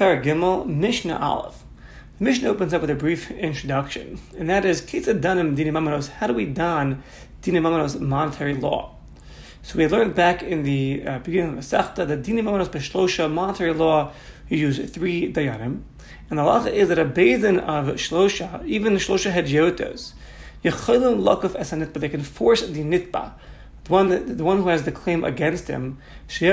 Paragimel Mishnah Aleph. The Mishnah opens up with a brief introduction, and that is Kitza Danim Dinim Amanos. How do we don Dinim Amanos monetary law? So we learned back in the uh, beginning of the Sechta that Dinim Amanos Beshlosha monetary law you use three dayanim, and the law is that a basin of shlosha, even Shlosha Hedyotos, Yecholim Lakuf Esanit, but they can force the nitba the one, that, the one who has the claim against him, and he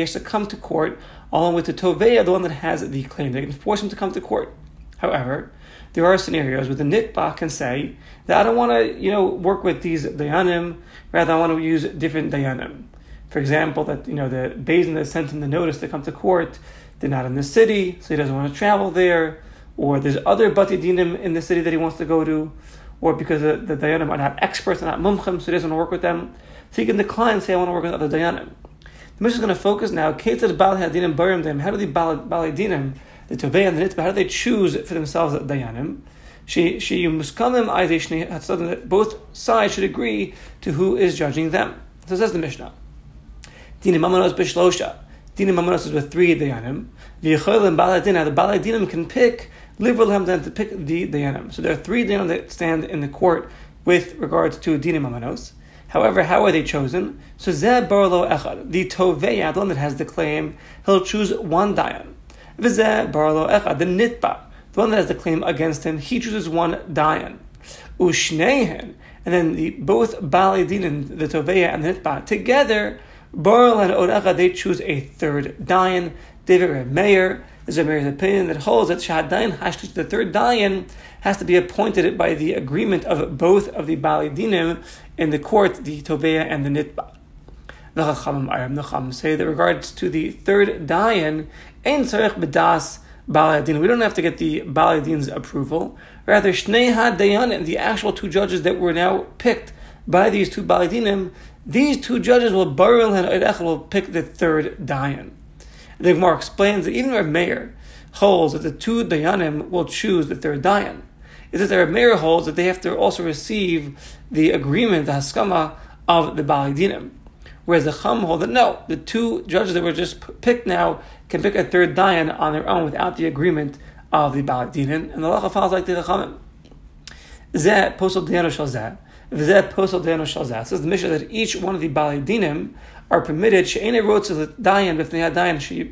has to come to court along with the Toveya, the one that has the claim. They can force him to come to court. However, there are scenarios where the nitba can say that I don't want to, you know, work with these dayanim, rather I want to use different dayanim. For example, that you know the Basin that sent him the notice to come to court, they're not in the city, so he doesn't want to travel there, or there's other bati dinim in the city that he wants to go to, or because the, the dayanim are not experts, they're not mumchim, so he doesn't want to work with them. So he can decline and say, I want to work with other dayanim. The Mishnah is going to focus now, Ketzad Bal Hadinim Barim. How do the Bal Dinim, the Tovei and the Nitba, how do they choose for themselves the dayanim? She she that both sides should agree to who is judging them. So says the Mishnah. Dinim Mamanos Bishlosha. Dinim Mamonos is with three dayanim. V'yecholim Bal Hadinim. The Bal Hadinim can pick liberal hamdan to pick the dayanim. So there are three dayanim that stand in the court with regards to dinim amanos. However, how are they chosen? So zeh barlo echad, the toveya, the one that has the claim, he'll choose one dayan. V'zeh barlo echad, the nitba, the one that has the claim against him, he chooses one dayan. Ushnehen, and then the, both bali dinim, the toveya and the nitba, together, barlo and od they choose a third dayan. David Meir is a Meir's opinion that holds that Shahad Dayan Hashlish, the third Dayan, has to be appointed by the agreement of both of the Bali Dinim in the court, the Toveya and the Nitba. The Chachamim Aram Nacham say that regards to the third Dayan, Ein Tzarech B'das Bali Din. We don't have to get the Bali Din's approval. Rather, Shnei Dayan, and the actual two judges that were now picked by these two Bali Dinim, these two judges will Baril and will pick the third Dayan. The Gemara explains that even Rav Meir holds that the two Dayanim will choose the third Dayan. Is that the Rav Meir holds that they have to also receive the agreement, the Haskama, of the Bali Dinim. Whereas the Chum hold that no, the two judges that were just picked now can pick a third Dayan on their own without the agreement of the Bali Dinim. And the Lacha follows like the Chachamim. Zeh posel Dayano shal zeh. V'zeh posel Dayano shal zeh. Says the Mishnah that each one of the Bali Dinim are permitted. She'ene the dayan if they had dayan she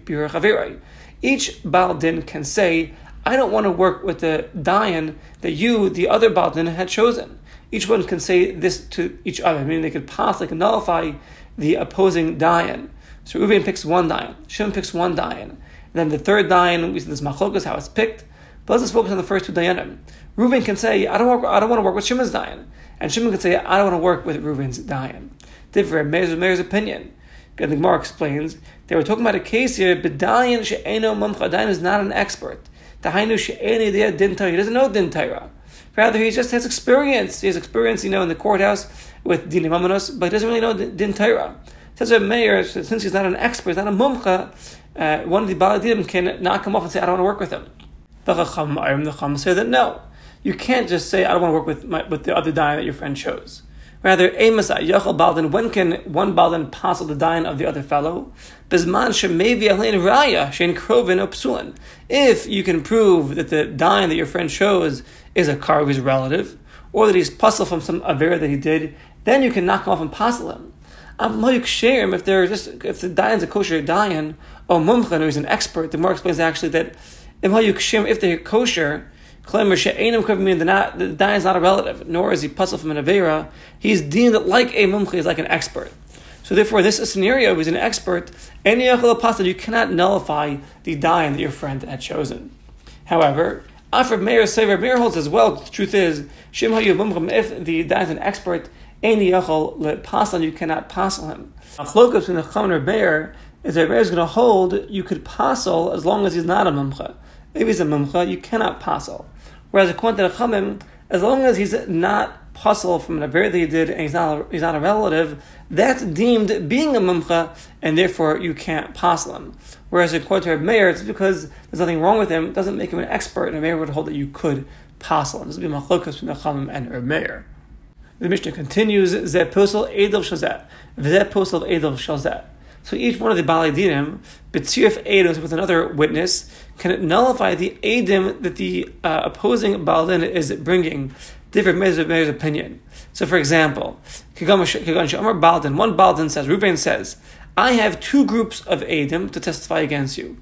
Each baldin can say, "I don't want to work with the dayan that you, the other Baal Din, had chosen." Each one can say this to each other, meaning they could they could nullify the opposing dayan. So Reuven picks one dayan, Shimon picks one dayan, then the third dayan, we see this machlokas how it's picked. But let's just focus on the first two dayanim. Reuven can say, "I don't work, I don't want to work with Shimon's dayan," and Shimon can say, "I don't want to work with Reuven's dayan." Different. Meir's, Meir's opinion. And the Gemara explains they were talking about a case here. Bedayin she'eno mamcha. Dayan is not an expert. Tahainu she'eni din He doesn't know din. Rather, he just has experience. He has experience, you know, in the courthouse with din imamonos, but he doesn't really know din Torah. Says a mayor, since he's not an expert, he's not a mumcha, uh, one of the baladim can knock him off and say, "I don't want to work with him." The chacham, the chacham say that no, you can't just say, "I don't want to work with my, with the other dayan that your friend chose." Rather, Amasa, Yachal Baldin, when can one Baldin the dayan of the other fellow? Bisman Shemevi Alein Raya, Shein Krovin Opsulin. If you can prove that the dayan that your friend chose is a Karvi's relative, or that he's puzzled from some aver that he did, then you can knock him off and passel him. If they're just if the dayan's a kosher dayan, or mumchan, he's an expert, the more explains actually that if they're kosher, Klemer she'enim kavim the dayan is not a relative, nor is he puzzled from an avera. He's deemed like a mumchi, he's like an expert. So therefore, this scenario is an expert. Any apostle, you cannot nullify the dayan that your friend had chosen. However, Afrav Meir Sever Meir holds as well. The truth is, Shim if the dayan is an expert, any yachol lepasan, you cannot passel him. A Achlokas in the Chamer Meir is that Meir is going to hold you could passel as long as he's not a mumcha. If he's a mumcha, you cannot passel. Whereas according to the Chamim, as long as he's not puzzle from an aver that he did and he's not a, he's not a relative, that's deemed being a mumcha, and therefore you can't passel him. Whereas according to Meir, it's because there's nothing wrong with him, doesn't make him an expert, and a Meir would hold that you could passel him. This would be machlokas between the Chamim and Meir. The Mishnah continues, Zeh posel edel shazet, Zeh posel edel shazet. So each one of the Baladinim, B'tzirif Eidim with another witness, can nullify the Eidim that the uh, opposing Baladin is bringing, different measures of opinion. So for example, Baldin, one Baldin says, Ruvain says, I have two groups of Eidim to testify against you.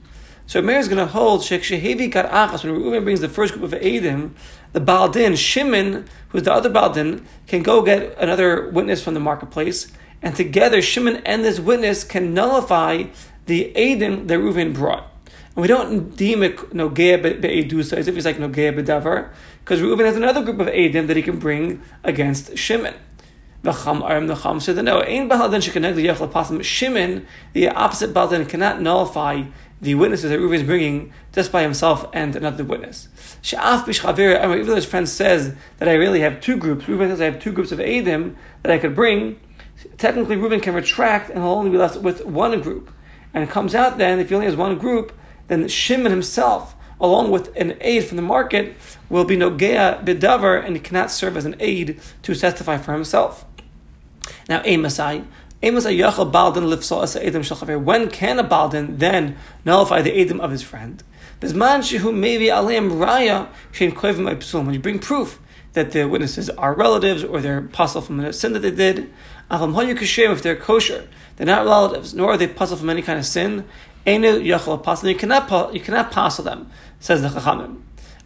So Meir is going to hold Shek Shehevi Achas, when Reuven brings the first group of Eidim, the Baldin, Shimon, who's the other Baldin, can go get another witness from the marketplace, and together Shimon and this witness can nullify the Eidim that Reuven brought. And we don't deem it Nogea Be'edusa as if it's like Nogea Be'davar, because Reuven has another group of Eidim that he can bring against Shimon. V'cham arim the cham said no. Ein bahalden shekeneg the yechal pasim. Shimon, the opposite bahalden, cannot nullify the witnesses that Reuven is bringing just by himself and another witness. She'af b'shchavir. Even though his friend says that I really have two groups, Reuven says I have two groups of Eidim that I could bring. Technically, Reuven can retract and he'll only be left with one group. And it comes out then, if he only has one group, then Shimon himself, along with an aid from the market, will be nogea bedavar, and he cannot serve as an aid to testify for himself. Now, Amasai, Amasai Yachal Baldin Lifsal Asa Edim Shalchaver. When can a Baldin then nullify the Edim of his friend? Bisman Shehu maybe Aleim Raya Shein Koivim. When you bring proof that the witnesses are relatives or they're puzzled from a sin that they did, if they're kosher, they're not relatives, nor are they puzzled from any kind of sin. You cannot, you cannot passel them, says the Chachamim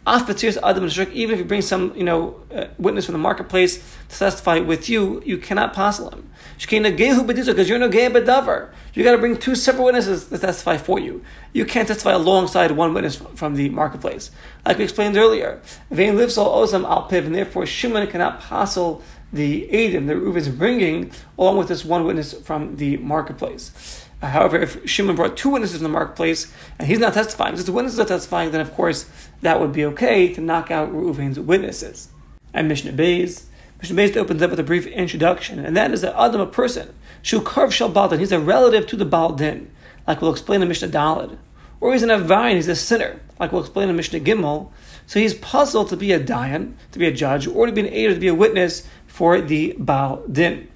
even if you bring some, you know, uh, witness from the marketplace to testify with you, you cannot passel him. Because you're no gay bedavar. You got to bring two separate witnesses to testify for you. You can't testify alongside one witness from the marketplace. Like we explained earlier, Vein lives all ozam al piv, and therefore Shimon cannot passel the Adim that Reuven is bringing along with this one witness from the marketplace. Uh, however, if Shimon brought two witnesses in the marketplace and he's not testifying, just the witnesses are testifying, then of course that would be okay to knock out Reuven's witnesses. And Mishnah Beis, Mishnah Beis opens up with a brief introduction, and that is that Adam, a person, Shu Karv Shal Baldin, he's a relative to the Baldin, like we'll explain in Mishnah Dalid. Or he's an Avayin, he's a sinner, like we'll explain in Mishnah Gimel. So he's puzzled to be a Dayan, to be a judge, or to be an aid, or to be a witness for the Baal Din.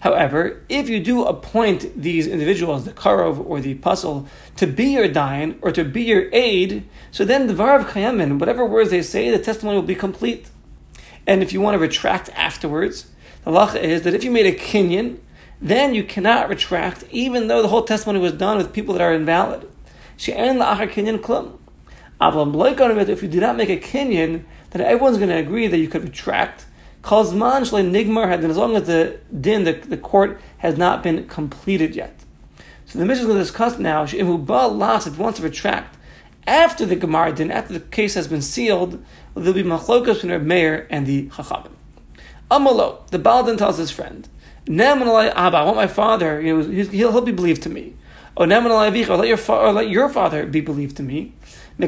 However, if you do appoint these individuals, the Karov or the Puzzle, to be your Dayan or to be your aid, so then the Var of Kayamin, whatever words they say, the testimony will be complete. And if you want to retract afterwards, the law is that if you made a kinyan, then you cannot retract, even though the whole testimony was done with people that are invalid. If you did not make a kinyan, then everyone's going to agree that you could retract Kozman nigmar had as long as the din, the, the court has not been completed yet. So the mission is going to discuss now, if he wants to retract after the Gemara din, after the case has been sealed, there'll be machlokas between Reb Meir and the Chachamim. Amalo, the Baldin tells his friend, Nemanalai Abba, I want my father, you know, he'll, he'll be believed to me. Avicha, let your, fa- or let your father be believed to me. I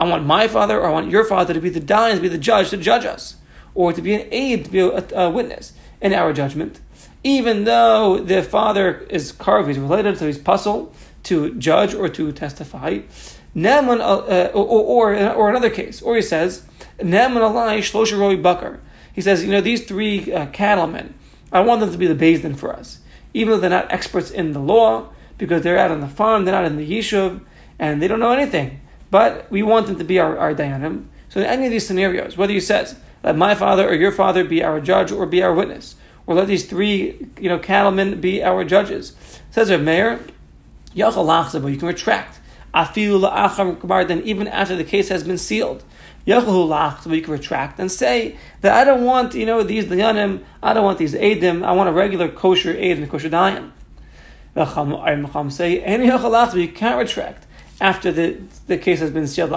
want my father or I want your father to be the dayan, to be the judge, to judge us, or to be an aid, to be a, a witness in our judgment. Even though the father is carved, he's related, so he's puzzle to judge or to testify. Naman, uh, or, or, or another case, or he says, Naman alai bakar. He says, you know, these three uh, cattlemen, I want them to be the Din for us. Even though they're not experts in the law, because they're out on the farm, they're not in the yishuv, and they don't know anything but we want them to be our, our dayanim. So in any of these scenarios, whether he says, let my father or your father be our judge or be our witness, or let these three, you know, cattlemen be our judges, says a mayor, you can retract. Then even after the case has been sealed, you can retract and say that I don't want, you know, these dayanim, I don't want these edim, I want a regular kosher and kosher dayan. Say, you can't retract after the, the case has been sealed,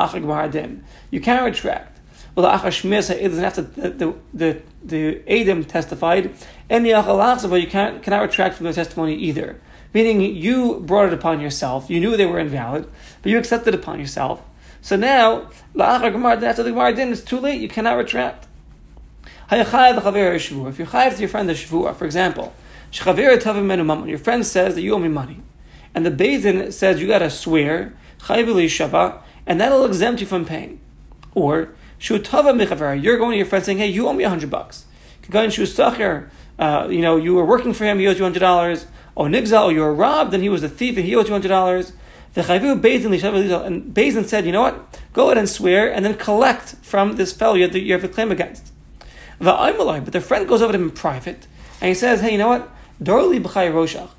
you can't retract. Well, the after the, the, the, the Adam testified, and the you can't, cannot retract from the testimony either. Meaning, you brought it upon yourself, you knew they were invalid, but you accepted it upon yourself. So now, after the Gemara din, it's too late, you cannot retract. If you're chayiv to your friend the shvua, for example, your friend says that you owe me money, and the Bezdin says you got to swear and that'll exempt you from paying. Or, you're going to your friend saying, hey, you owe me hundred bucks. uh, you know, you were working for him, he owes you hundred dollars. Or nigza, or you were robbed, and he was a thief, and he owed you hundred dollars. The chayvu Bezin and Bezin said, you know what? Go ahead and swear, and then collect from this fellow you have, you have a claim against. The but the friend goes over to him in private, and he says, hey, you know what? Dorli b'chay roshach.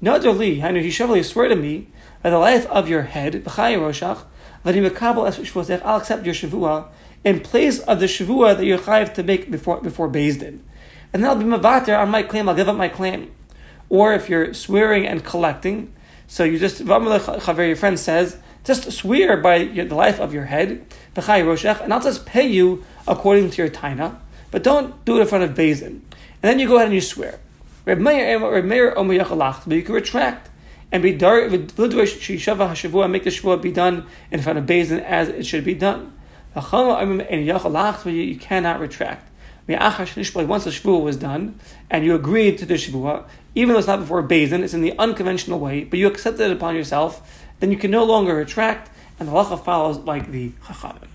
No dorli, I know you shall swear to me by the life of your head, b'chay roshach, I'll accept your shavua in place of the shavua that you're chayiv to make before before Din. And then I'll be mavater on my claim, I'll give up my claim. Or if you're swearing and collecting, so you just, your friend says, just swear by the life of your head, and I'll just pay you according to your taina, but don't do it in front of Bezin. And then you go ahead and you swear. But you can retract and be dar make the shavua be done in front of Bezin as it should be done. You cannot retract. Once the shvuah was done, and you agreed to the shvuah, even though it's not before Bezin, it's in the unconventional way, but you accepted it upon yourself, then you can no longer retract, and the halacha follows like the chachamim.